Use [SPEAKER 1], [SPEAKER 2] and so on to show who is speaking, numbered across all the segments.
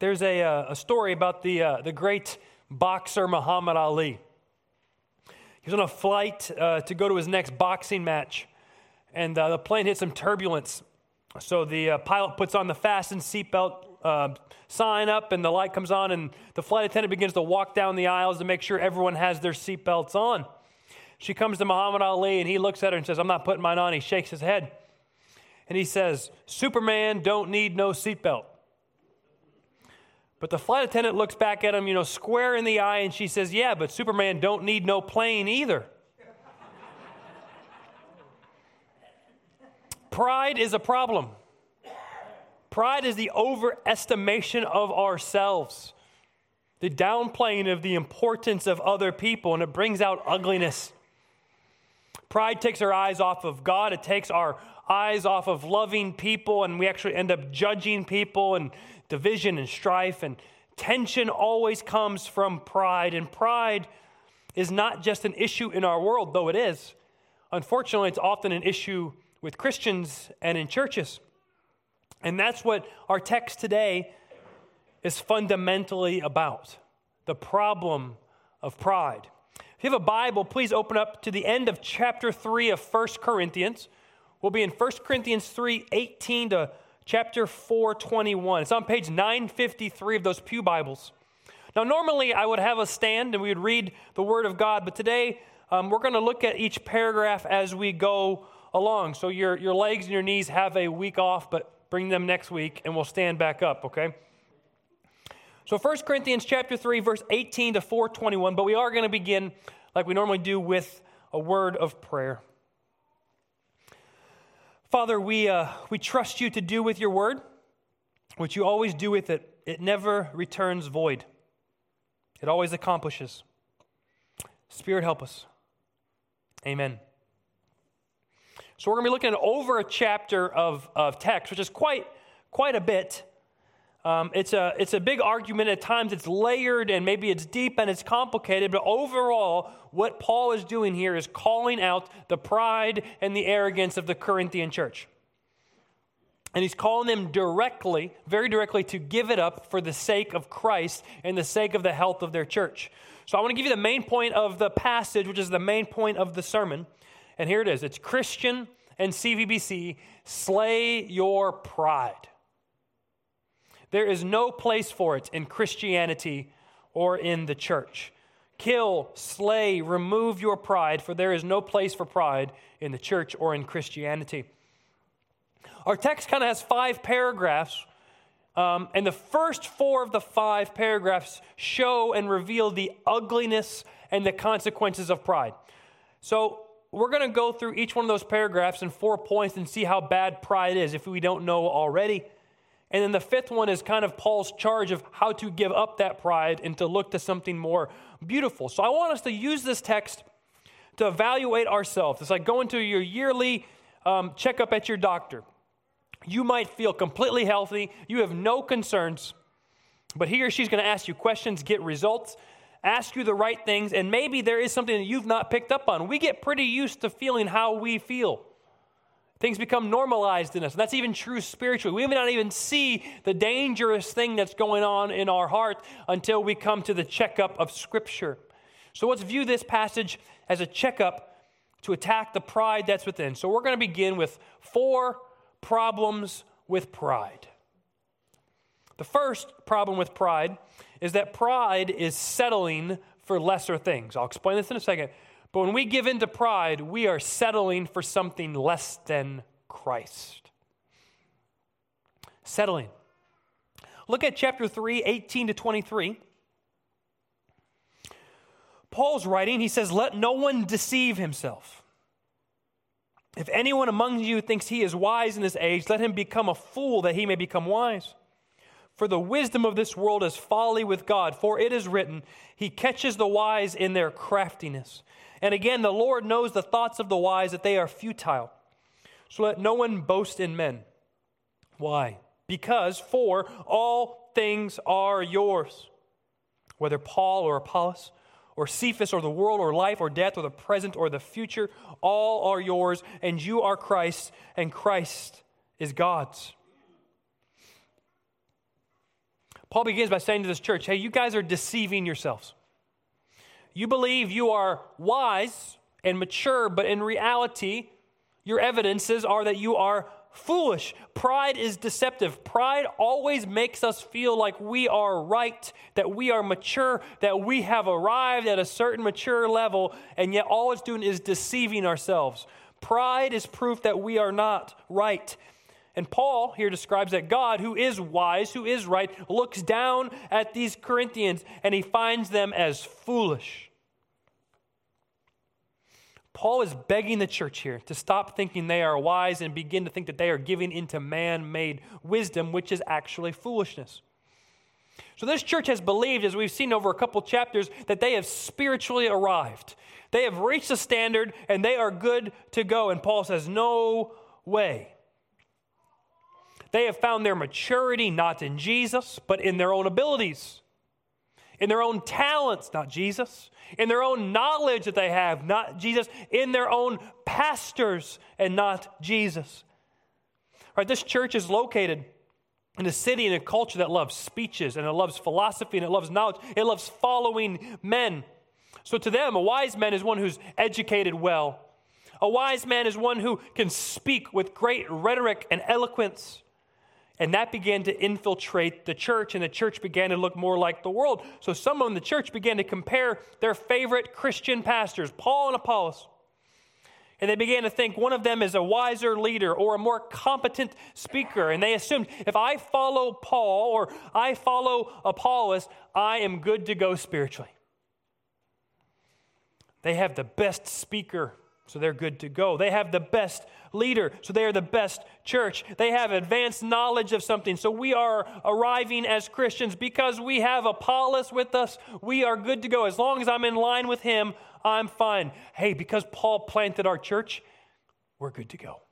[SPEAKER 1] There's a, uh, a story about the, uh, the great boxer Muhammad Ali. He was on a flight uh, to go to his next boxing match, and uh, the plane hit some turbulence. So the uh, pilot puts on the fasten seatbelt uh, sign up, and the light comes on, and the flight attendant begins to walk down the aisles to make sure everyone has their seatbelts on. She comes to Muhammad Ali, and he looks at her and says, I'm not putting mine on. He shakes his head. And he says, Superman don't need no seatbelt. But the flight attendant looks back at him, you know, square in the eye, and she says, Yeah, but Superman don't need no plane either. Pride is a problem. Pride is the overestimation of ourselves, the downplaying of the importance of other people, and it brings out ugliness. Pride takes our eyes off of God, it takes our eyes off of loving people, and we actually end up judging people and division and strife and tension always comes from pride. And pride is not just an issue in our world, though it is. Unfortunately, it's often an issue with Christians and in churches. And that's what our text today is fundamentally about the problem of pride. If you have a Bible, please open up to the end of chapter 3 of 1 Corinthians. We'll be in 1 Corinthians 3 18 to chapter 421. It's on page 953 of those Pew Bibles. Now, normally I would have a stand and we would read the Word of God, but today um, we're going to look at each paragraph as we go along. So your, your legs and your knees have a week off, but bring them next week and we'll stand back up, okay? So 1 Corinthians chapter 3, verse 18 to 421, but we are going to begin like we normally do with a word of prayer. Father, we, uh, we trust you to do with your word what you always do with it. It never returns void, it always accomplishes. Spirit, help us. Amen. So, we're going to be looking at over a chapter of, of text, which is quite, quite a bit. Um, it's, a, it's a big argument. At times it's layered and maybe it's deep and it's complicated, but overall, what Paul is doing here is calling out the pride and the arrogance of the Corinthian church. And he's calling them directly, very directly, to give it up for the sake of Christ and the sake of the health of their church. So I want to give you the main point of the passage, which is the main point of the sermon. And here it is it's Christian and CVBC, slay your pride. There is no place for it in Christianity or in the church. Kill, slay, remove your pride, for there is no place for pride in the church or in Christianity. Our text kind of has five paragraphs, um, and the first four of the five paragraphs show and reveal the ugliness and the consequences of pride. So, we're going to go through each one of those paragraphs in four points and see how bad pride is if we don't know already. And then the fifth one is kind of Paul's charge of how to give up that pride and to look to something more beautiful. So I want us to use this text to evaluate ourselves. It's like going to your yearly um, checkup at your doctor. You might feel completely healthy, you have no concerns, but he or she's going to ask you questions, get results, ask you the right things, and maybe there is something that you've not picked up on. We get pretty used to feeling how we feel. Things become normalized in us. And that's even true spiritually. We may not even see the dangerous thing that's going on in our heart until we come to the checkup of Scripture. So let's view this passage as a checkup to attack the pride that's within. So we're going to begin with four problems with pride. The first problem with pride is that pride is settling for lesser things. I'll explain this in a second. But when we give in to pride, we are settling for something less than Christ. Settling. Look at chapter 3, 18 to 23. Paul's writing, he says, Let no one deceive himself. If anyone among you thinks he is wise in this age, let him become a fool that he may become wise. For the wisdom of this world is folly with God, for it is written, He catches the wise in their craftiness. And again, the Lord knows the thoughts of the wise, that they are futile. So let no one boast in men. Why? Because, for all things are yours. Whether Paul or Apollos, or Cephas, or the world, or life, or death, or the present, or the future, all are yours, and you are Christ, and Christ is God's. Paul begins by saying to this church, hey, you guys are deceiving yourselves. You believe you are wise and mature, but in reality, your evidences are that you are foolish. Pride is deceptive. Pride always makes us feel like we are right, that we are mature, that we have arrived at a certain mature level, and yet all it's doing is deceiving ourselves. Pride is proof that we are not right. And Paul here describes that God, who is wise, who is right, looks down at these Corinthians and he finds them as foolish. Paul is begging the church here to stop thinking they are wise and begin to think that they are giving into man made wisdom, which is actually foolishness. So, this church has believed, as we've seen over a couple chapters, that they have spiritually arrived. They have reached a standard and they are good to go. And Paul says, No way. They have found their maturity not in Jesus, but in their own abilities, in their own talents, not Jesus, in their own knowledge that they have, not Jesus, in their own pastors and not Jesus. All right, this church is located in a city and a culture that loves speeches and it loves philosophy and it loves knowledge. It loves following men. So to them, a wise man is one who's educated well. A wise man is one who can speak with great rhetoric and eloquence. And that began to infiltrate the church, and the church began to look more like the world. So some in the church began to compare their favorite Christian pastors, Paul and Apollos. And they began to think one of them is a wiser leader or a more competent speaker. And they assumed if I follow Paul or I follow Apollos, I am good to go spiritually. They have the best speaker so they're good to go. They have the best leader, so they are the best church. They have advanced knowledge of something, so we are arriving as Christians because we have Apollos with us. We are good to go. As long as I'm in line with him, I'm fine. Hey, because Paul planted our church, we're good to go.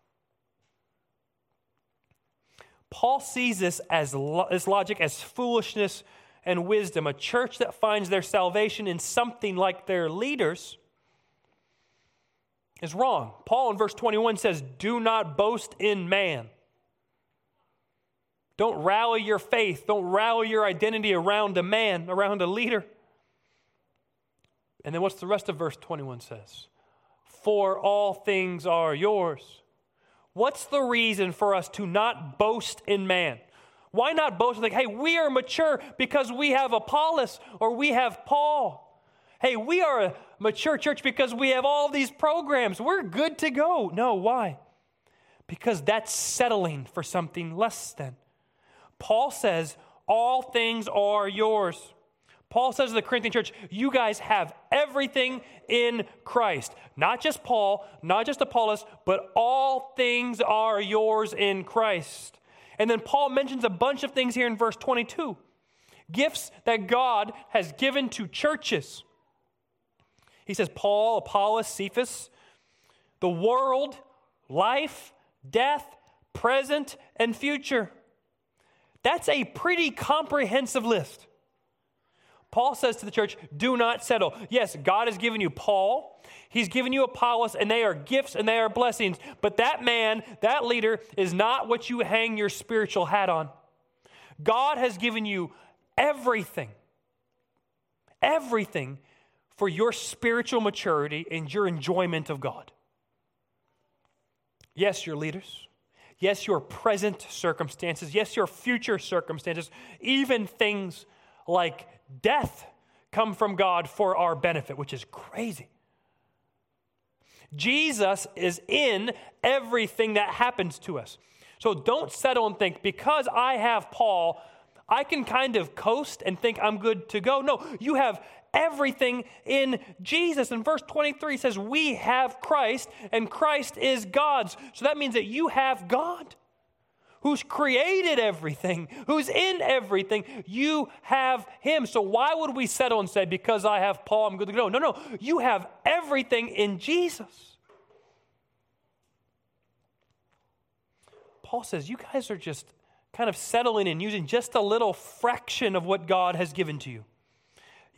[SPEAKER 1] Paul sees this as this logic as foolishness and wisdom. A church that finds their salvation in something like their leaders is wrong. Paul in verse 21 says, Do not boast in man. Don't rally your faith, don't rally your identity around a man, around a leader. And then what's the rest of verse 21 says? For all things are yours. What's the reason for us to not boast in man? Why not boast like, hey, we are mature because we have Apollos or we have Paul? Hey, we are mature church because we have all these programs. We're good to go. No, why? Because that's settling for something less than. Paul says, All things are yours. Paul says to the Corinthian church, You guys have everything in Christ. Not just Paul, not just Apollos, but all things are yours in Christ. And then Paul mentions a bunch of things here in verse 22 gifts that God has given to churches. He says, Paul, Apollos, Cephas, the world, life, death, present, and future. That's a pretty comprehensive list. Paul says to the church, do not settle. Yes, God has given you Paul, He's given you Apollos, and they are gifts and they are blessings. But that man, that leader, is not what you hang your spiritual hat on. God has given you everything, everything for your spiritual maturity and your enjoyment of God. Yes, your leaders. Yes, your present circumstances. Yes, your future circumstances. Even things like death come from God for our benefit, which is crazy. Jesus is in everything that happens to us. So don't settle and think, because I have Paul, I can kind of coast and think I'm good to go. No, you have everything in Jesus. And verse 23 says, We have Christ, and Christ is God's. So that means that you have God who's created everything, who's in everything. You have Him. So why would we settle and say, Because I have Paul, I'm good to go? No, no. You have everything in Jesus. Paul says, You guys are just kind of settling and using just a little fraction of what God has given to you.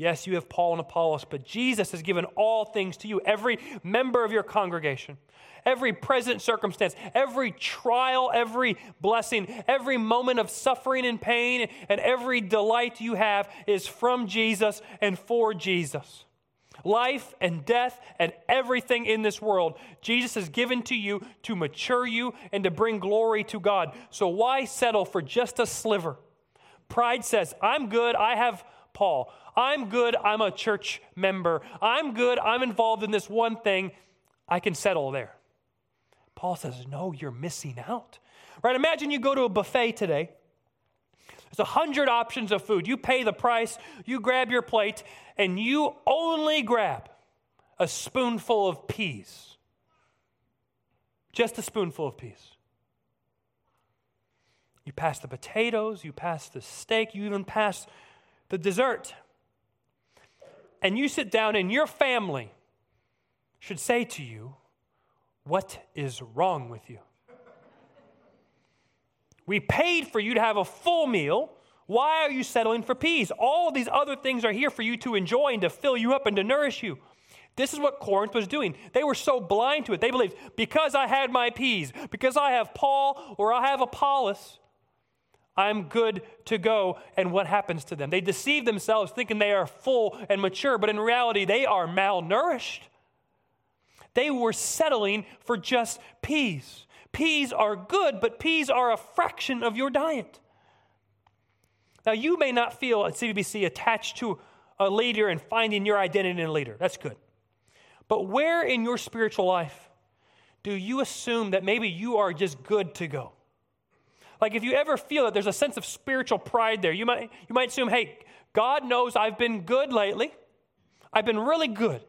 [SPEAKER 1] Yes, you have Paul and Apollos, but Jesus has given all things to you, every member of your congregation, every present circumstance, every trial, every blessing, every moment of suffering and pain, and every delight you have is from Jesus and for Jesus. Life and death and everything in this world, Jesus has given to you to mature you and to bring glory to God. So why settle for just a sliver? Pride says, I'm good, I have Paul. I'm good, I'm a church member. I'm good, I'm involved in this one thing. I can settle there. Paul says, No, you're missing out. Right? Imagine you go to a buffet today. There's a hundred options of food. You pay the price, you grab your plate, and you only grab a spoonful of peas. Just a spoonful of peas. You pass the potatoes, you pass the steak, you even pass the dessert. And you sit down, and your family should say to you, What is wrong with you? We paid for you to have a full meal. Why are you settling for peas? All these other things are here for you to enjoy and to fill you up and to nourish you. This is what Corinth was doing. They were so blind to it. They believed, because I had my peas, because I have Paul or I have Apollos, I'm good to go. And what happens to them? They deceive themselves thinking they are full and mature, but in reality, they are malnourished. They were settling for just peas. Peas are good, but peas are a fraction of your diet. Now, you may not feel at CVBC attached to a leader and finding your identity in a leader. That's good. But where in your spiritual life do you assume that maybe you are just good to go? Like if you ever feel that there's a sense of spiritual pride there, you might, you might assume, hey, God knows I've been good lately. I've been really good.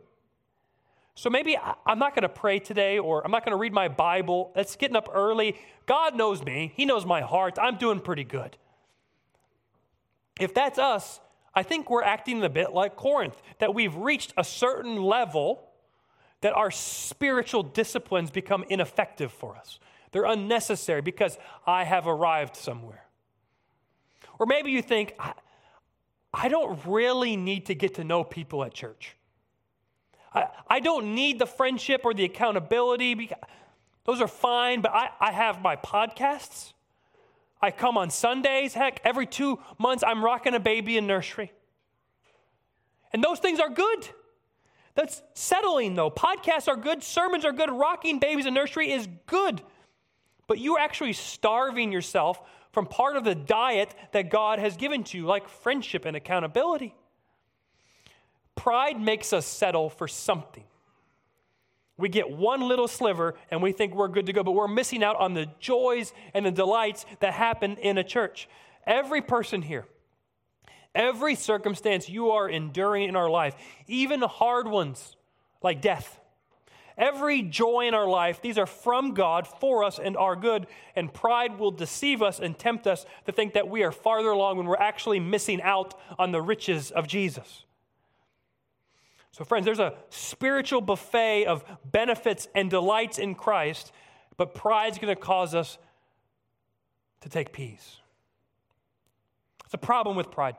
[SPEAKER 1] So maybe I'm not going to pray today or I'm not going to read my Bible. It's getting up early. God knows me, He knows my heart. I'm doing pretty good. If that's us, I think we're acting a bit like Corinth, that we've reached a certain level that our spiritual disciplines become ineffective for us. They're unnecessary because I have arrived somewhere. Or maybe you think, I, I don't really need to get to know people at church. I, I don't need the friendship or the accountability. Those are fine, but I, I have my podcasts. I come on Sundays. Heck, every two months I'm rocking a baby in nursery. And those things are good. That's settling, though. Podcasts are good, sermons are good, rocking babies in nursery is good. But you're actually starving yourself from part of the diet that God has given to you, like friendship and accountability. Pride makes us settle for something. We get one little sliver and we think we're good to go, but we're missing out on the joys and the delights that happen in a church. Every person here, every circumstance you are enduring in our life, even hard ones like death, every joy in our life, these are from God for us and our good. And pride will deceive us and tempt us to think that we are farther along when we're actually missing out on the riches of Jesus. So, friends, there's a spiritual buffet of benefits and delights in Christ, but pride's going to cause us to take peace. It's a problem with pride.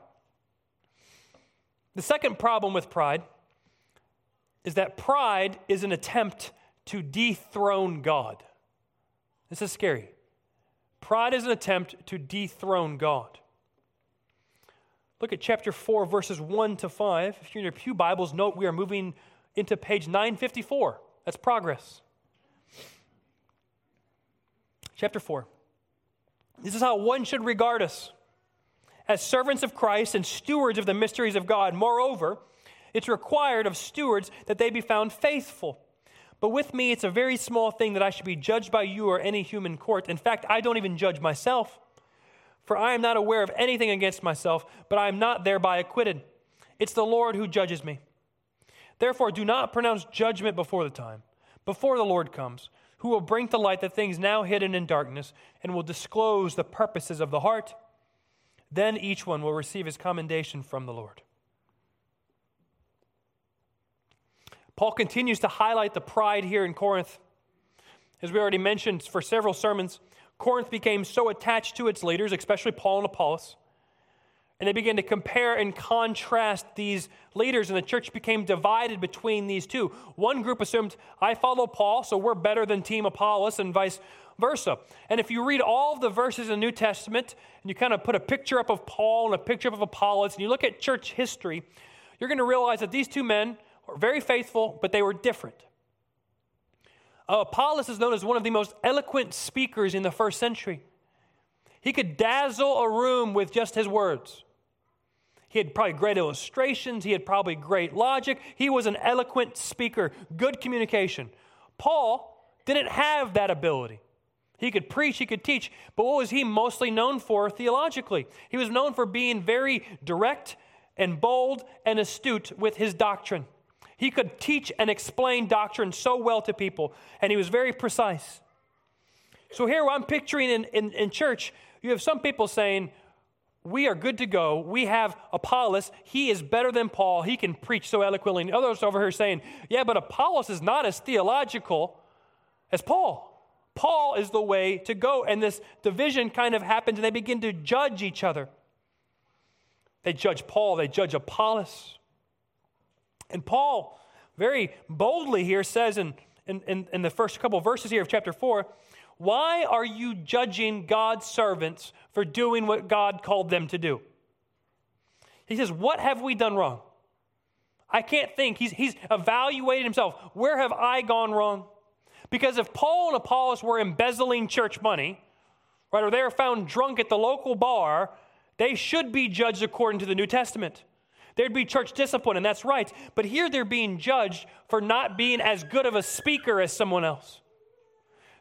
[SPEAKER 1] The second problem with pride is that pride is an attempt to dethrone God. This is scary. Pride is an attempt to dethrone God. Look at chapter 4, verses 1 to 5. If you're in your Pew Bibles, note we are moving into page 954. That's progress. Chapter 4. This is how one should regard us as servants of Christ and stewards of the mysteries of God. Moreover, it's required of stewards that they be found faithful. But with me, it's a very small thing that I should be judged by you or any human court. In fact, I don't even judge myself. For I am not aware of anything against myself, but I am not thereby acquitted. It's the Lord who judges me. Therefore, do not pronounce judgment before the time, before the Lord comes, who will bring to light the things now hidden in darkness and will disclose the purposes of the heart. Then each one will receive his commendation from the Lord. Paul continues to highlight the pride here in Corinth. As we already mentioned for several sermons, Corinth became so attached to its leaders, especially Paul and Apollos, And they began to compare and contrast these leaders, and the church became divided between these two. One group assumed, I follow Paul, so we're better than Team Apollos, and vice versa. And if you read all of the verses in the New Testament, and you kind of put a picture up of Paul and a picture up of Apollos, and you look at church history, you're going to realize that these two men were very faithful, but they were different. Uh, Apollos is known as one of the most eloquent speakers in the first century. He could dazzle a room with just his words. He had probably great illustrations. He had probably great logic. He was an eloquent speaker, good communication. Paul didn't have that ability. He could preach, he could teach, but what was he mostly known for theologically? He was known for being very direct and bold and astute with his doctrine. He could teach and explain doctrine so well to people, and he was very precise. So here I'm picturing in, in, in church, you have some people saying, we are good to go. We have Apollos. He is better than Paul. He can preach so eloquently. And others over here saying, yeah, but Apollos is not as theological as Paul. Paul is the way to go. And this division kind of happens, and they begin to judge each other. They judge Paul, they judge Apollos. And Paul, very boldly here, says in, in, in, in the first couple verses here of chapter 4 why are you judging God's servants for doing what God called them to do? He says, What have we done wrong? I can't think. He's, he's evaluated himself. Where have I gone wrong? Because if Paul and Apollos were embezzling church money, right, or they are found drunk at the local bar, they should be judged according to the New Testament. There'd be church discipline, and that's right. But here they're being judged for not being as good of a speaker as someone else.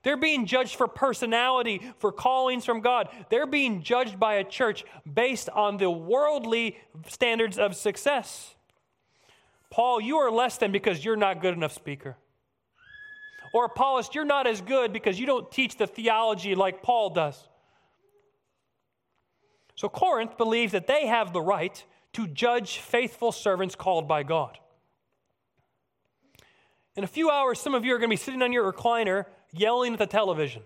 [SPEAKER 1] They're being judged for personality, for callings from God. They're being judged by a church based on the worldly standards of success. Paul, you are less than because you're not good enough speaker. Or Apollos, you're not as good because you don't teach the theology like Paul does. So Corinth believes that they have the right to judge faithful servants called by God. In a few hours, some of you are going to be sitting on your recliner yelling at the television.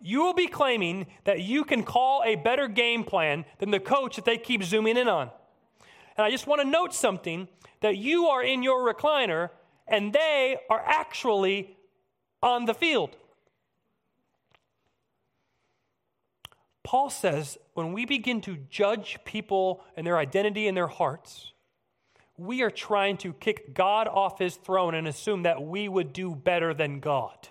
[SPEAKER 1] You will be claiming that you can call a better game plan than the coach that they keep zooming in on. And I just want to note something that you are in your recliner and they are actually on the field. Paul says when we begin to judge people and their identity and their hearts, we are trying to kick God off his throne and assume that we would do better than God.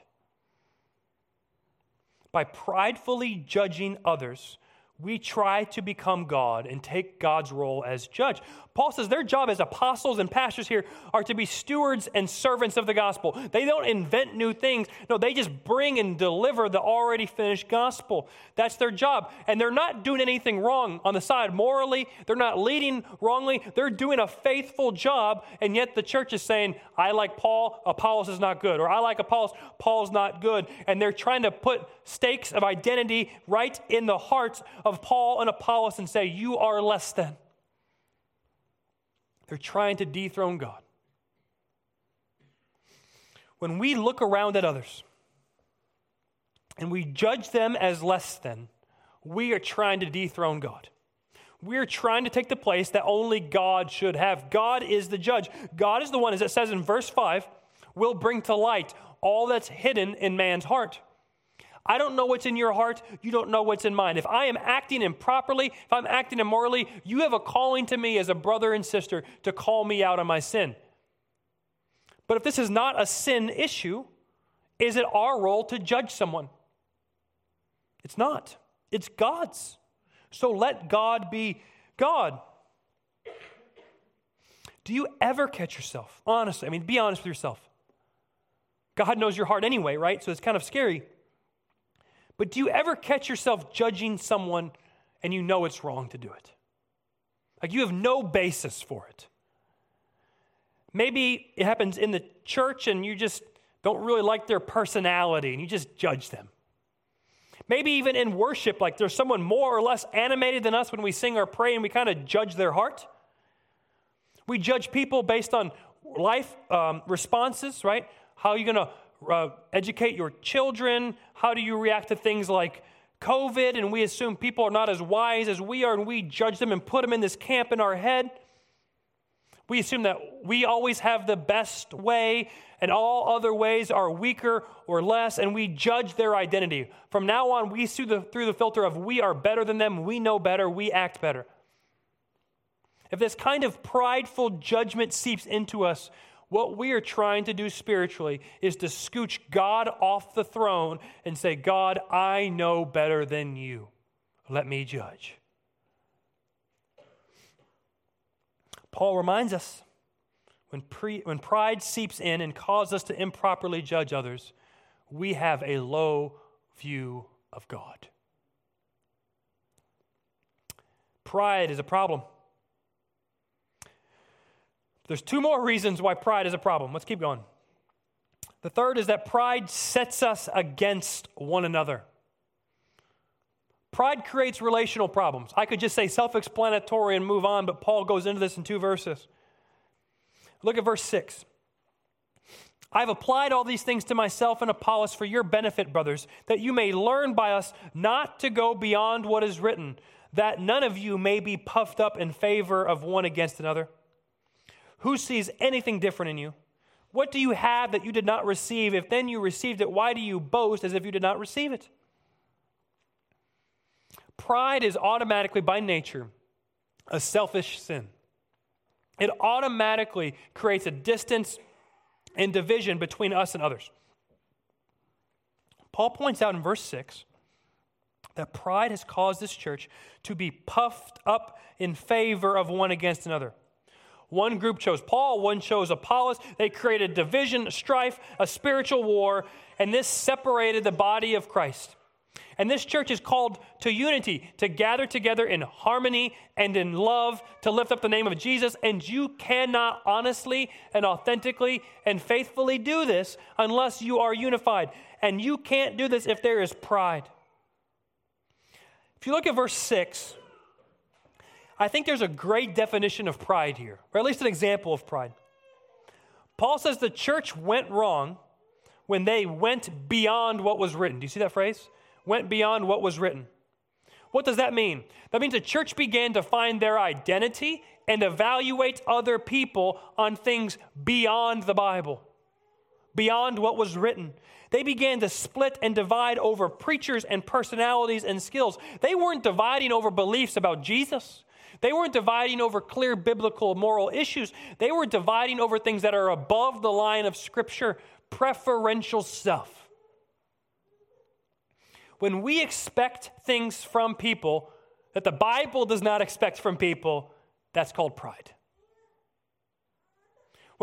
[SPEAKER 1] By pridefully judging others, we try to become God and take God's role as judge. Paul says their job as apostles and pastors here are to be stewards and servants of the gospel. They don't invent new things. No, they just bring and deliver the already finished gospel. That's their job. And they're not doing anything wrong on the side morally. They're not leading wrongly. They're doing a faithful job. And yet the church is saying, I like Paul, Apollos is not good. Or I like Apollos, Paul's not good. And they're trying to put stakes of identity right in the hearts of Paul and Apollos and say, You are less than. They're trying to dethrone God. When we look around at others and we judge them as less than, we are trying to dethrone God. We're trying to take the place that only God should have. God is the judge. God is the one, as it says in verse 5, will bring to light all that's hidden in man's heart. I don't know what's in your heart. You don't know what's in mine. If I am acting improperly, if I'm acting immorally, you have a calling to me as a brother and sister to call me out on my sin. But if this is not a sin issue, is it our role to judge someone? It's not, it's God's. So let God be God. Do you ever catch yourself? Honestly, I mean, be honest with yourself. God knows your heart anyway, right? So it's kind of scary. But do you ever catch yourself judging someone and you know it's wrong to do it? Like you have no basis for it. Maybe it happens in the church and you just don't really like their personality and you just judge them. Maybe even in worship, like there's someone more or less animated than us when we sing or pray and we kind of judge their heart. We judge people based on life um, responses, right? How are you going to uh, educate your children? How do you react to things like COVID and we assume people are not as wise as we are and we judge them and put them in this camp in our head. We assume that we always have the best way and all other ways are weaker or less, and we judge their identity. From now on, we see the, through the filter of we are better than them, we know better, we act better. If this kind of prideful judgment seeps into us, what we are trying to do spiritually is to scooch God off the throne and say, God, I know better than you. Let me judge. Paul reminds us when, pre, when pride seeps in and causes us to improperly judge others, we have a low view of God. Pride is a problem. There's two more reasons why pride is a problem. Let's keep going. The third is that pride sets us against one another. Pride creates relational problems. I could just say self explanatory and move on, but Paul goes into this in two verses. Look at verse 6. I've applied all these things to myself and Apollos for your benefit, brothers, that you may learn by us not to go beyond what is written, that none of you may be puffed up in favor of one against another. Who sees anything different in you? What do you have that you did not receive? If then you received it, why do you boast as if you did not receive it? Pride is automatically, by nature, a selfish sin. It automatically creates a distance and division between us and others. Paul points out in verse 6 that pride has caused this church to be puffed up in favor of one against another. One group chose Paul, one chose Apollos. They created division, strife, a spiritual war, and this separated the body of Christ. And this church is called to unity, to gather together in harmony and in love, to lift up the name of Jesus. And you cannot honestly and authentically and faithfully do this unless you are unified. And you can't do this if there is pride. If you look at verse 6, I think there's a great definition of pride here, or at least an example of pride. Paul says the church went wrong when they went beyond what was written. Do you see that phrase? Went beyond what was written. What does that mean? That means the church began to find their identity and evaluate other people on things beyond the Bible, beyond what was written. They began to split and divide over preachers and personalities and skills. They weren't dividing over beliefs about Jesus. They weren't dividing over clear biblical moral issues. They were dividing over things that are above the line of Scripture, preferential stuff. When we expect things from people that the Bible does not expect from people, that's called pride.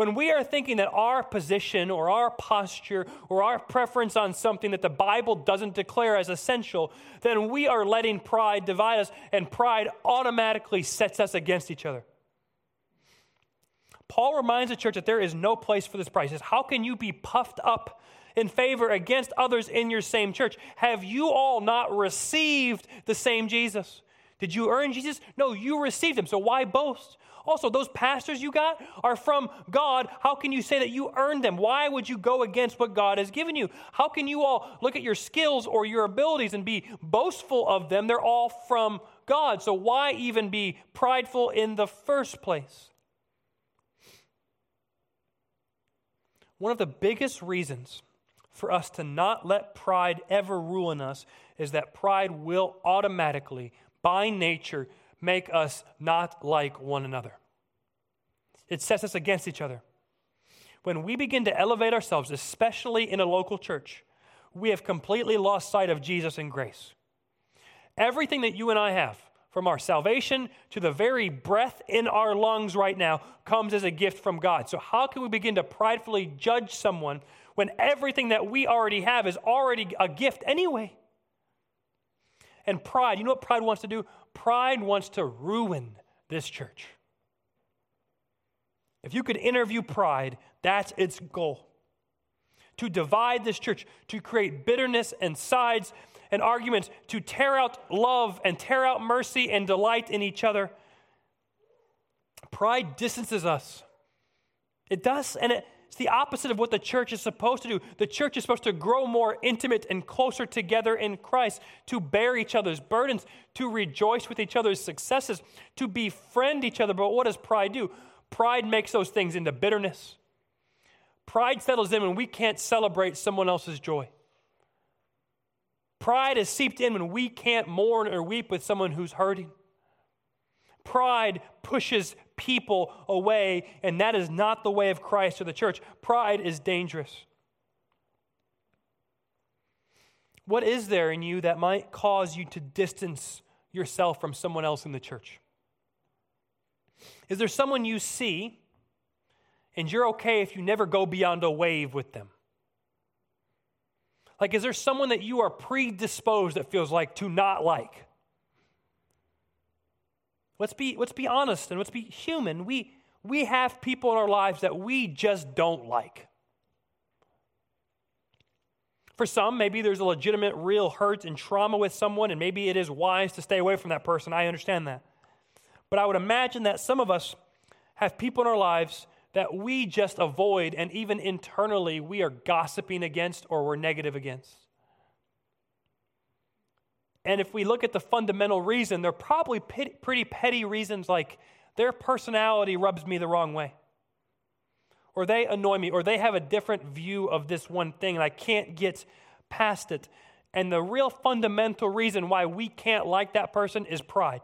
[SPEAKER 1] When we are thinking that our position or our posture or our preference on something that the Bible doesn't declare as essential, then we are letting pride divide us, and pride automatically sets us against each other. Paul reminds the church that there is no place for this pride. He says, How can you be puffed up in favor against others in your same church? Have you all not received the same Jesus? Did you earn Jesus? No, you received him. So why boast? Also, those pastors you got are from God. How can you say that you earned them? Why would you go against what God has given you? How can you all look at your skills or your abilities and be boastful of them? They're all from God. So why even be prideful in the first place? One of the biggest reasons for us to not let pride ever ruin us is that pride will automatically, by nature, make us not like one another. It sets us against each other. When we begin to elevate ourselves, especially in a local church, we have completely lost sight of Jesus and grace. Everything that you and I have, from our salvation to the very breath in our lungs right now, comes as a gift from God. So, how can we begin to pridefully judge someone when everything that we already have is already a gift anyway? And pride, you know what pride wants to do? Pride wants to ruin this church. If you could interview pride, that's its goal. To divide this church, to create bitterness and sides and arguments, to tear out love and tear out mercy and delight in each other. Pride distances us. It does, and it It's the opposite of what the church is supposed to do. The church is supposed to grow more intimate and closer together in Christ, to bear each other's burdens, to rejoice with each other's successes, to befriend each other. But what does pride do? Pride makes those things into bitterness. Pride settles in when we can't celebrate someone else's joy. Pride is seeped in when we can't mourn or weep with someone who's hurting. Pride pushes people away, and that is not the way of Christ or the church. Pride is dangerous. What is there in you that might cause you to distance yourself from someone else in the church? Is there someone you see and you're okay if you never go beyond a wave with them? Like, is there someone that you are predisposed that feels like to not like? Let's be, let's be honest and let's be human. We, we have people in our lives that we just don't like. For some, maybe there's a legitimate, real hurt and trauma with someone, and maybe it is wise to stay away from that person. I understand that. But I would imagine that some of us have people in our lives that we just avoid, and even internally, we are gossiping against or we're negative against. And if we look at the fundamental reason, they're probably pretty petty reasons like their personality rubs me the wrong way, or they annoy me, or they have a different view of this one thing and I can't get past it. And the real fundamental reason why we can't like that person is pride.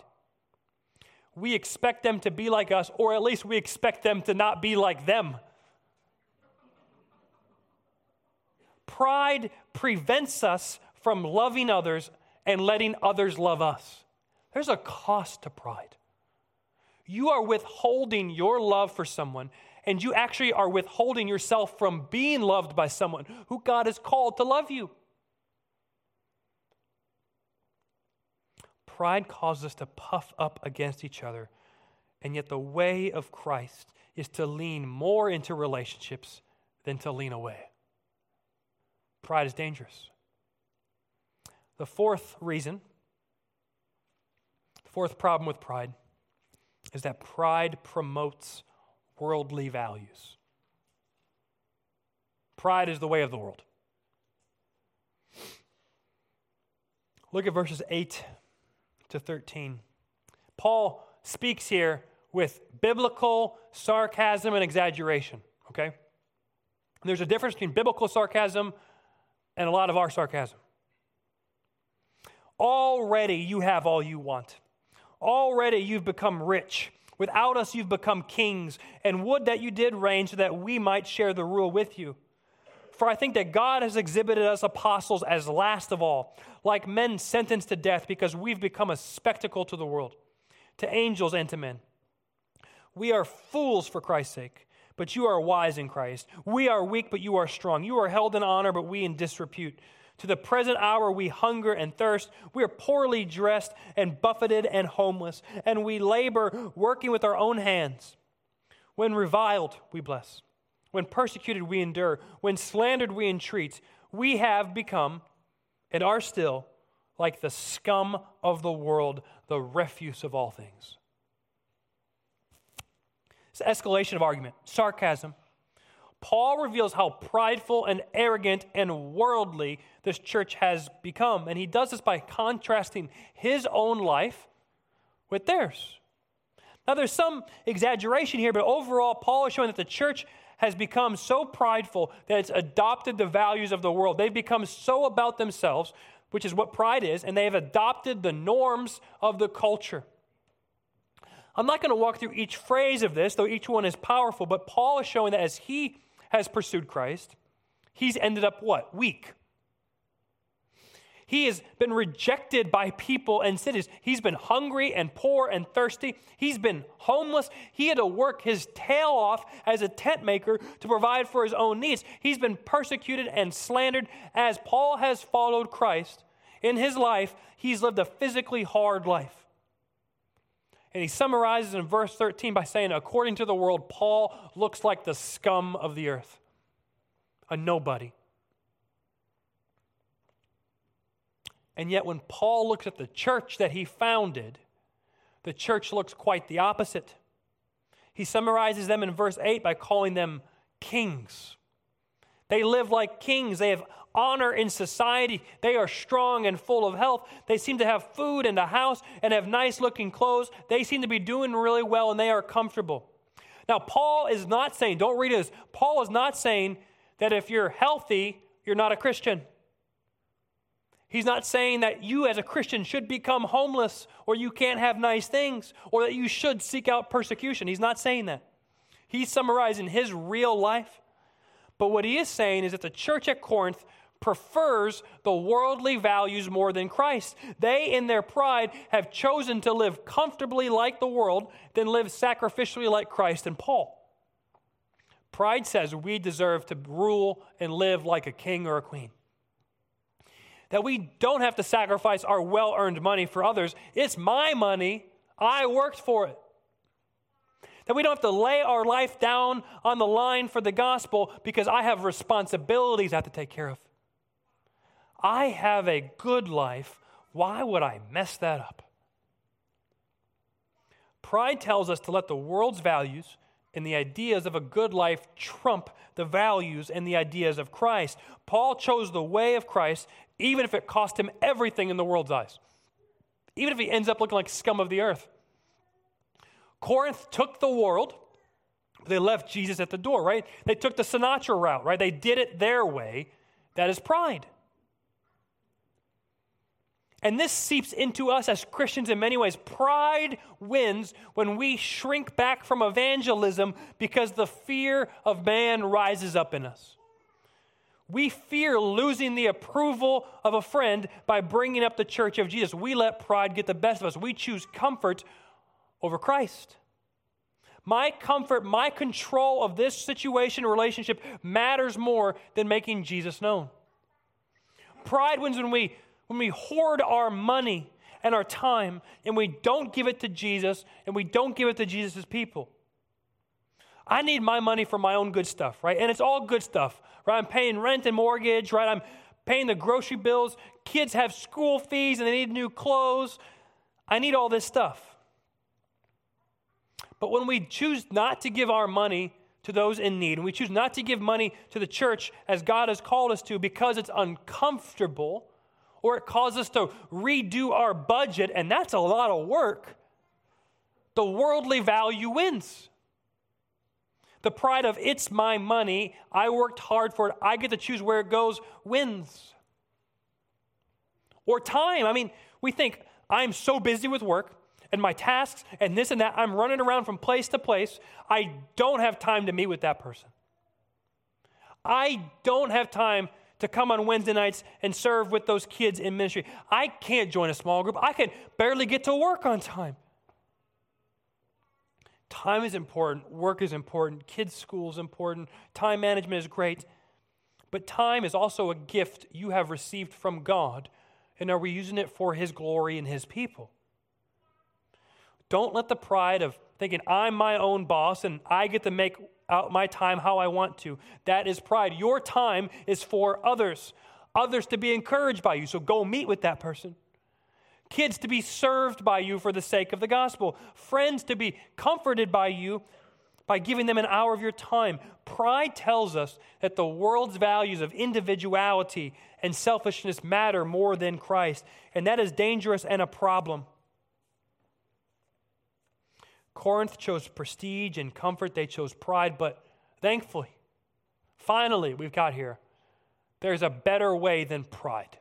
[SPEAKER 1] We expect them to be like us, or at least we expect them to not be like them. Pride prevents us from loving others and letting others love us. There's a cost to pride. You are withholding your love for someone, and you actually are withholding yourself from being loved by someone who God has called to love you. Pride causes us to puff up against each other, and yet the way of Christ is to lean more into relationships than to lean away. Pride is dangerous. The fourth reason, the fourth problem with pride, is that pride promotes worldly values. Pride is the way of the world. Look at verses 8 to 13. Paul speaks here with biblical sarcasm and exaggeration, okay? There's a difference between biblical sarcasm and a lot of our sarcasm. Already you have all you want. Already you've become rich. Without us, you've become kings. And would that you did reign so that we might share the rule with you. For I think that God has exhibited us apostles as last of all, like men sentenced to death, because we've become a spectacle to the world, to angels and to men. We are fools for Christ's sake, but you are wise in Christ. We are weak, but you are strong. You are held in honor, but we in disrepute. To the present hour, we hunger and thirst. We are poorly dressed and buffeted and homeless, and we labor working with our own hands. When reviled, we bless. When persecuted, we endure. When slandered, we entreat. We have become and are still like the scum of the world, the refuse of all things. It's escalation of argument, sarcasm Paul reveals how prideful and arrogant and worldly this church has become. And he does this by contrasting his own life with theirs. Now, there's some exaggeration here, but overall, Paul is showing that the church has become so prideful that it's adopted the values of the world. They've become so about themselves, which is what pride is, and they have adopted the norms of the culture. I'm not going to walk through each phrase of this, though each one is powerful, but Paul is showing that as he has pursued Christ, he's ended up what? Weak. He has been rejected by people and cities. He's been hungry and poor and thirsty. He's been homeless. He had to work his tail off as a tent maker to provide for his own needs. He's been persecuted and slandered. As Paul has followed Christ in his life, he's lived a physically hard life. And he summarizes in verse 13 by saying, according to the world, Paul looks like the scum of the earth, a nobody. And yet, when Paul looks at the church that he founded, the church looks quite the opposite. He summarizes them in verse 8 by calling them kings. They live like kings. They have honor in society. They are strong and full of health. They seem to have food and a house and have nice looking clothes. They seem to be doing really well and they are comfortable. Now, Paul is not saying, don't read this, Paul is not saying that if you're healthy, you're not a Christian. He's not saying that you as a Christian should become homeless or you can't have nice things or that you should seek out persecution. He's not saying that. He's summarizing his real life. But what he is saying is that the church at Corinth prefers the worldly values more than Christ. They, in their pride, have chosen to live comfortably like the world than live sacrificially like Christ and Paul. Pride says we deserve to rule and live like a king or a queen. That we don't have to sacrifice our well earned money for others. It's my money. I worked for it. That we don't have to lay our life down on the line for the gospel because I have responsibilities I have to take care of. I have a good life. Why would I mess that up? Pride tells us to let the world's values and the ideas of a good life trump the values and the ideas of Christ. Paul chose the way of Christ, even if it cost him everything in the world's eyes, even if he ends up looking like scum of the earth. Corinth took the world, they left Jesus at the door, right? They took the Sinatra route, right? They did it their way. That is pride. And this seeps into us as Christians in many ways. Pride wins when we shrink back from evangelism because the fear of man rises up in us. We fear losing the approval of a friend by bringing up the church of Jesus. We let pride get the best of us. We choose comfort over Christ. My comfort, my control of this situation, relationship matters more than making Jesus known. Pride wins when we when we hoard our money and our time and we don't give it to Jesus and we don't give it to Jesus' people. I need my money for my own good stuff, right? And it's all good stuff, right? I'm paying rent and mortgage, right? I'm paying the grocery bills. Kids have school fees and they need new clothes. I need all this stuff. But when we choose not to give our money to those in need, and we choose not to give money to the church as God has called us to because it's uncomfortable, or it causes us to redo our budget, and that's a lot of work, the worldly value wins. The pride of it's my money, I worked hard for it, I get to choose where it goes, wins. Or time. I mean, we think, I'm so busy with work and my tasks and this and that. I'm running around from place to place. I don't have time to meet with that person. I don't have time to come on Wednesday nights and serve with those kids in ministry. I can't join a small group. I can barely get to work on time. Time is important, work is important, kids' school is important, time management is great. But time is also a gift you have received from God, and are we using it for His glory and His people? Don't let the pride of thinking I'm my own boss and I get to make out my time how I want to. That is pride. Your time is for others, others to be encouraged by you. So go meet with that person. Kids to be served by you for the sake of the gospel. Friends to be comforted by you by giving them an hour of your time. Pride tells us that the world's values of individuality and selfishness matter more than Christ, and that is dangerous and a problem. Corinth chose prestige and comfort, they chose pride, but thankfully, finally, we've got here there's a better way than pride.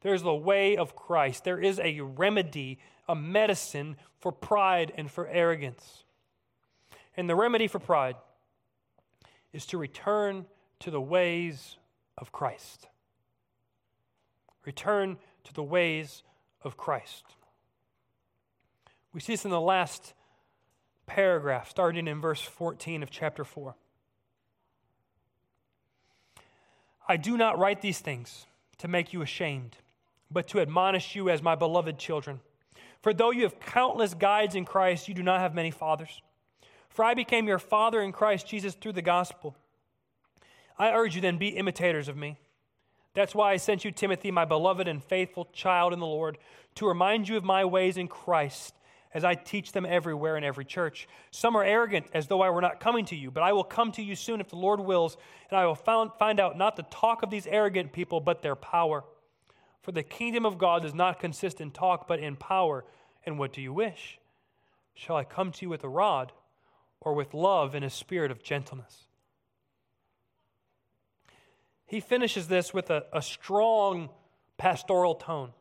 [SPEAKER 1] There's the way of Christ. There is a remedy, a medicine for pride and for arrogance. And the remedy for pride is to return to the ways of Christ. Return to the ways of Christ. We see this in the last paragraph, starting in verse 14 of chapter 4. I do not write these things to make you ashamed, but to admonish you as my beloved children. For though you have countless guides in Christ, you do not have many fathers. For I became your father in Christ Jesus through the gospel. I urge you then, be imitators of me. That's why I sent you Timothy, my beloved and faithful child in the Lord, to remind you of my ways in Christ as I teach them everywhere in every church. Some are arrogant, as though I were not coming to you, but I will come to you soon if the Lord wills, and I will found, find out not the talk of these arrogant people, but their power. For the kingdom of God does not consist in talk, but in power. And what do you wish? Shall I come to you with a rod, or with love and a spirit of gentleness? He finishes this with a, a strong pastoral tone.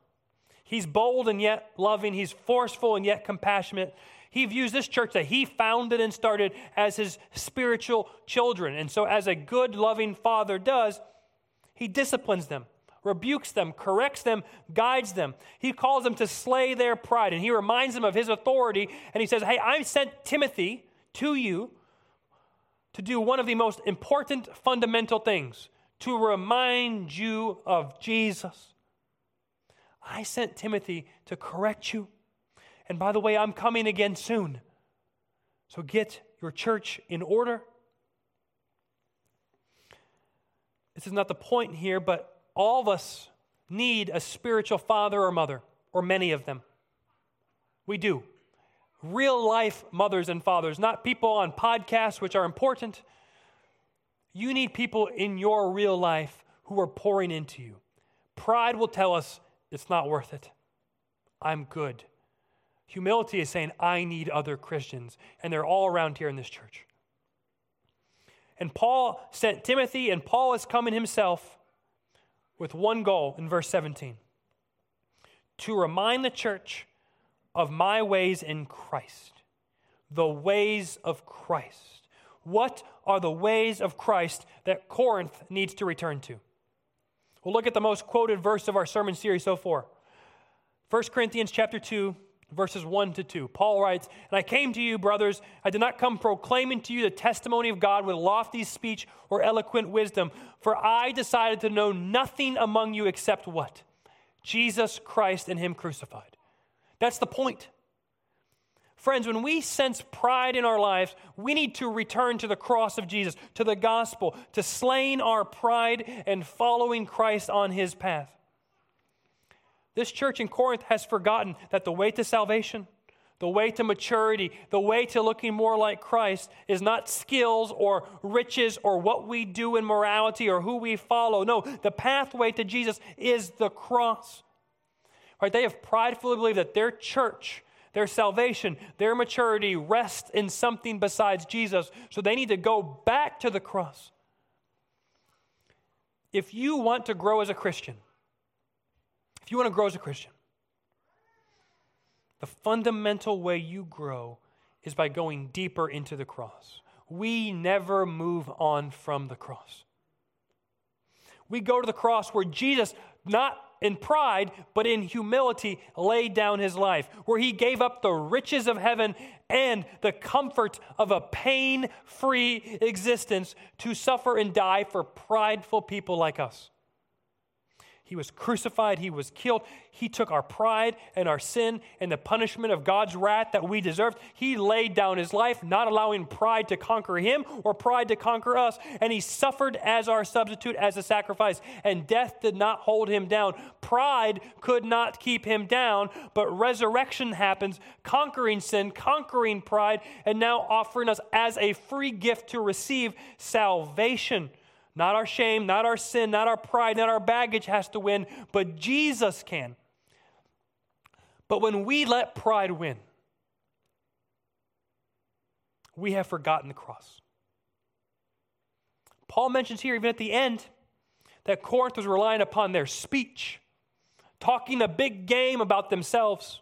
[SPEAKER 1] He's bold and yet loving. He's forceful and yet compassionate. He views this church that he founded and started as his spiritual children. And so, as a good, loving father does, he disciplines them, rebukes them, corrects them, guides them. He calls them to slay their pride, and he reminds them of his authority. And he says, Hey, I sent Timothy to you to do one of the most important fundamental things to remind you of Jesus. I sent Timothy to correct you. And by the way, I'm coming again soon. So get your church in order. This is not the point here, but all of us need a spiritual father or mother, or many of them. We do. Real life mothers and fathers, not people on podcasts, which are important. You need people in your real life who are pouring into you. Pride will tell us it's not worth it. I'm good. Humility is saying, I need other Christians, and they're all around here in this church. And Paul sent Timothy, and Paul is coming himself with one goal in verse 17 to remind the church of my ways in Christ, the ways of Christ. What are the ways of Christ that Corinth needs to return to? We'll look at the most quoted verse of our sermon series so far. 1 Corinthians chapter 2, verses 1 to 2. Paul writes, And I came to you, brothers. I did not come proclaiming to you the testimony of God with lofty speech or eloquent wisdom, for I decided to know nothing among you except what? Jesus Christ and Him crucified. That's the point. Friends, when we sense pride in our lives, we need to return to the cross of Jesus, to the gospel, to slaying our pride and following Christ on his path. This church in Corinth has forgotten that the way to salvation, the way to maturity, the way to looking more like Christ is not skills or riches or what we do in morality or who we follow. No, the pathway to Jesus is the cross. Right? They have pridefully believed that their church their salvation, their maturity rests in something besides Jesus. So they need to go back to the cross. If you want to grow as a Christian, if you want to grow as a Christian, the fundamental way you grow is by going deeper into the cross. We never move on from the cross. We go to the cross where Jesus not in pride, but in humility laid down his life, where he gave up the riches of heaven and the comfort of a pain free existence to suffer and die for prideful people like us. He was crucified, he was killed. He took our pride and our sin and the punishment of God's wrath that we deserved. He laid down his life, not allowing pride to conquer him or pride to conquer us. And he suffered as our substitute, as a sacrifice. And death did not hold him down. Pride could not keep him down, but resurrection happens, conquering sin, conquering pride, and now offering us as a free gift to receive salvation. Not our shame, not our sin, not our pride, not our baggage has to win, but Jesus can. But when we let pride win, we have forgotten the cross. Paul mentions here, even at the end, that Corinth was relying upon their speech, talking a big game about themselves.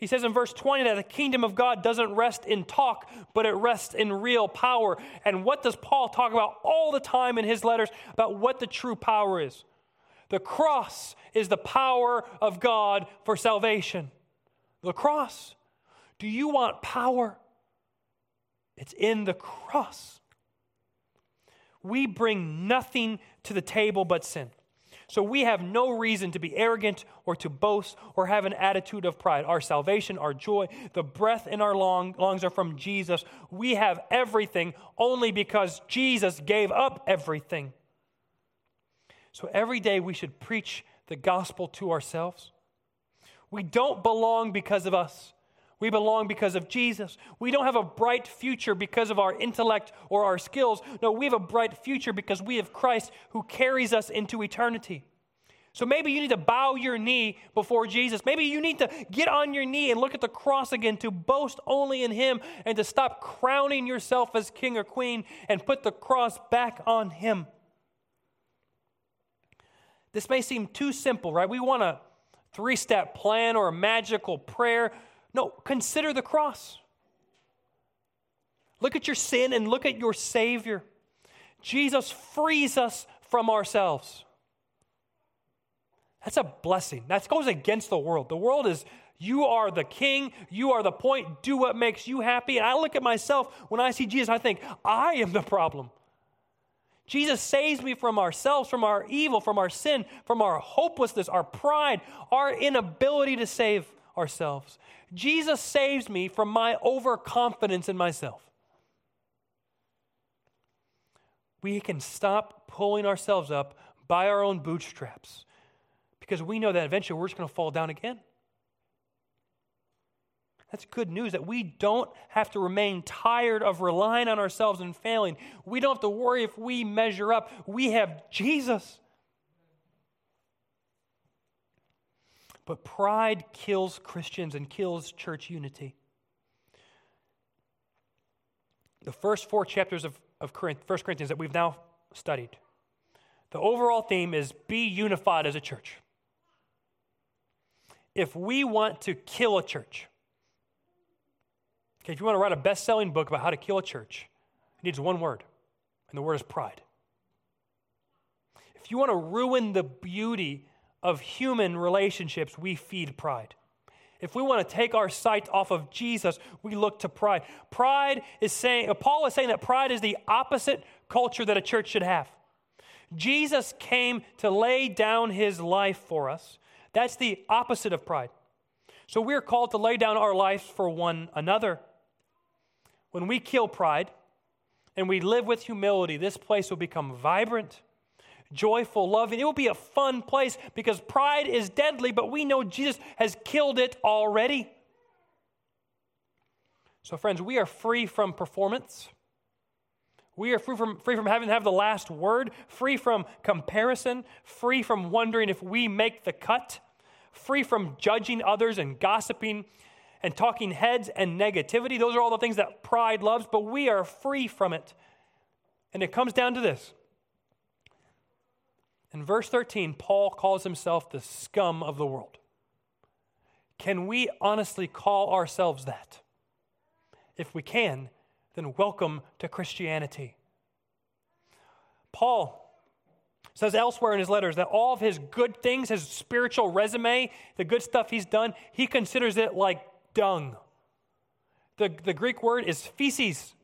[SPEAKER 1] He says in verse 20 that the kingdom of God doesn't rest in talk, but it rests in real power. And what does Paul talk about all the time in his letters about what the true power is? The cross is the power of God for salvation. The cross. Do you want power? It's in the cross. We bring nothing to the table but sin. So we have no reason to be arrogant or to boast or have an attitude of pride. Our salvation, our joy, the breath in our lungs are from Jesus. We have everything only because Jesus gave up everything. So every day we should preach the gospel to ourselves. We don't belong because of us. We belong because of Jesus. We don't have a bright future because of our intellect or our skills. No, we have a bright future because we have Christ who carries us into eternity. So maybe you need to bow your knee before Jesus. Maybe you need to get on your knee and look at the cross again to boast only in Him and to stop crowning yourself as king or queen and put the cross back on Him. This may seem too simple, right? We want a three step plan or a magical prayer. No, consider the cross. Look at your sin and look at your Savior. Jesus frees us from ourselves. That's a blessing. That goes against the world. The world is, you are the king, you are the point, do what makes you happy. And I look at myself when I see Jesus, I think, I am the problem. Jesus saves me from ourselves, from our evil, from our sin, from our hopelessness, our pride, our inability to save ourselves. Jesus saves me from my overconfidence in myself. We can stop pulling ourselves up by our own bootstraps because we know that eventually we're just going to fall down again. That's good news that we don't have to remain tired of relying on ourselves and failing. We don't have to worry if we measure up. We have Jesus. But pride kills Christians and kills church unity. The first four chapters of, of 1 Corinthians that we've now studied, the overall theme is be unified as a church. If we want to kill a church, okay, if you want to write a best selling book about how to kill a church, it needs one word, and the word is pride. If you want to ruin the beauty of human relationships, we feed pride. If we want to take our sight off of Jesus, we look to pride. Pride is saying, uh, Paul is saying that pride is the opposite culture that a church should have. Jesus came to lay down his life for us. That's the opposite of pride. So we're called to lay down our lives for one another. When we kill pride and we live with humility, this place will become vibrant joyful, loving. It will be a fun place because pride is deadly, but we know Jesus has killed it already. So, friends, we are free from performance. We are free from, free from having to have the last word, free from comparison, free from wondering if we make the cut, free from judging others and gossiping and talking heads and negativity. Those are all the things that pride loves, but we are free from it. And it comes down to this in verse 13, Paul calls himself the scum of the world. Can we honestly call ourselves that? If we can, then welcome to Christianity. Paul says elsewhere in his letters that all of his good things, his spiritual resume, the good stuff he's done, he considers it like dung. The, the Greek word is feces.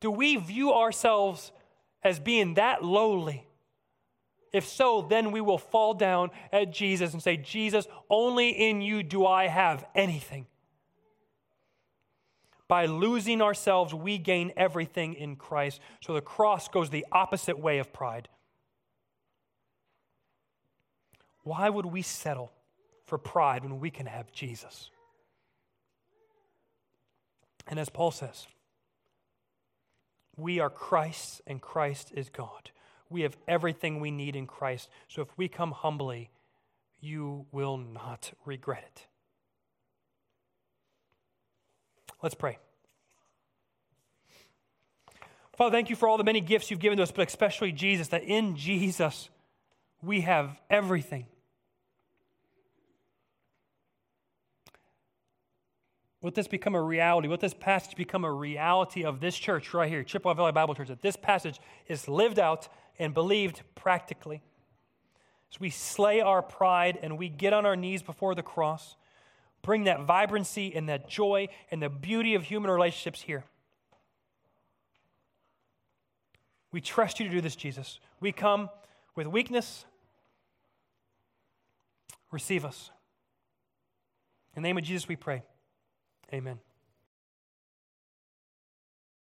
[SPEAKER 1] Do we view ourselves as being that lowly? If so, then we will fall down at Jesus and say, Jesus, only in you do I have anything. By losing ourselves, we gain everything in Christ. So the cross goes the opposite way of pride. Why would we settle for pride when we can have Jesus? And as Paul says, we are Christ, and Christ is God. We have everything we need in Christ. So if we come humbly, you will not regret it. Let's pray. Father, thank you for all the many gifts you've given to us, but especially Jesus, that in Jesus we have everything. Let this become a reality. Let this passage become a reality of this church right here, Chippewa Valley Bible Church, that this passage is lived out and believed practically. As we slay our pride and we get on our knees before the cross, bring that vibrancy and that joy and the beauty of human relationships here. We trust you to do this, Jesus. We come with weakness. Receive us. In the name of Jesus, we pray. Amen.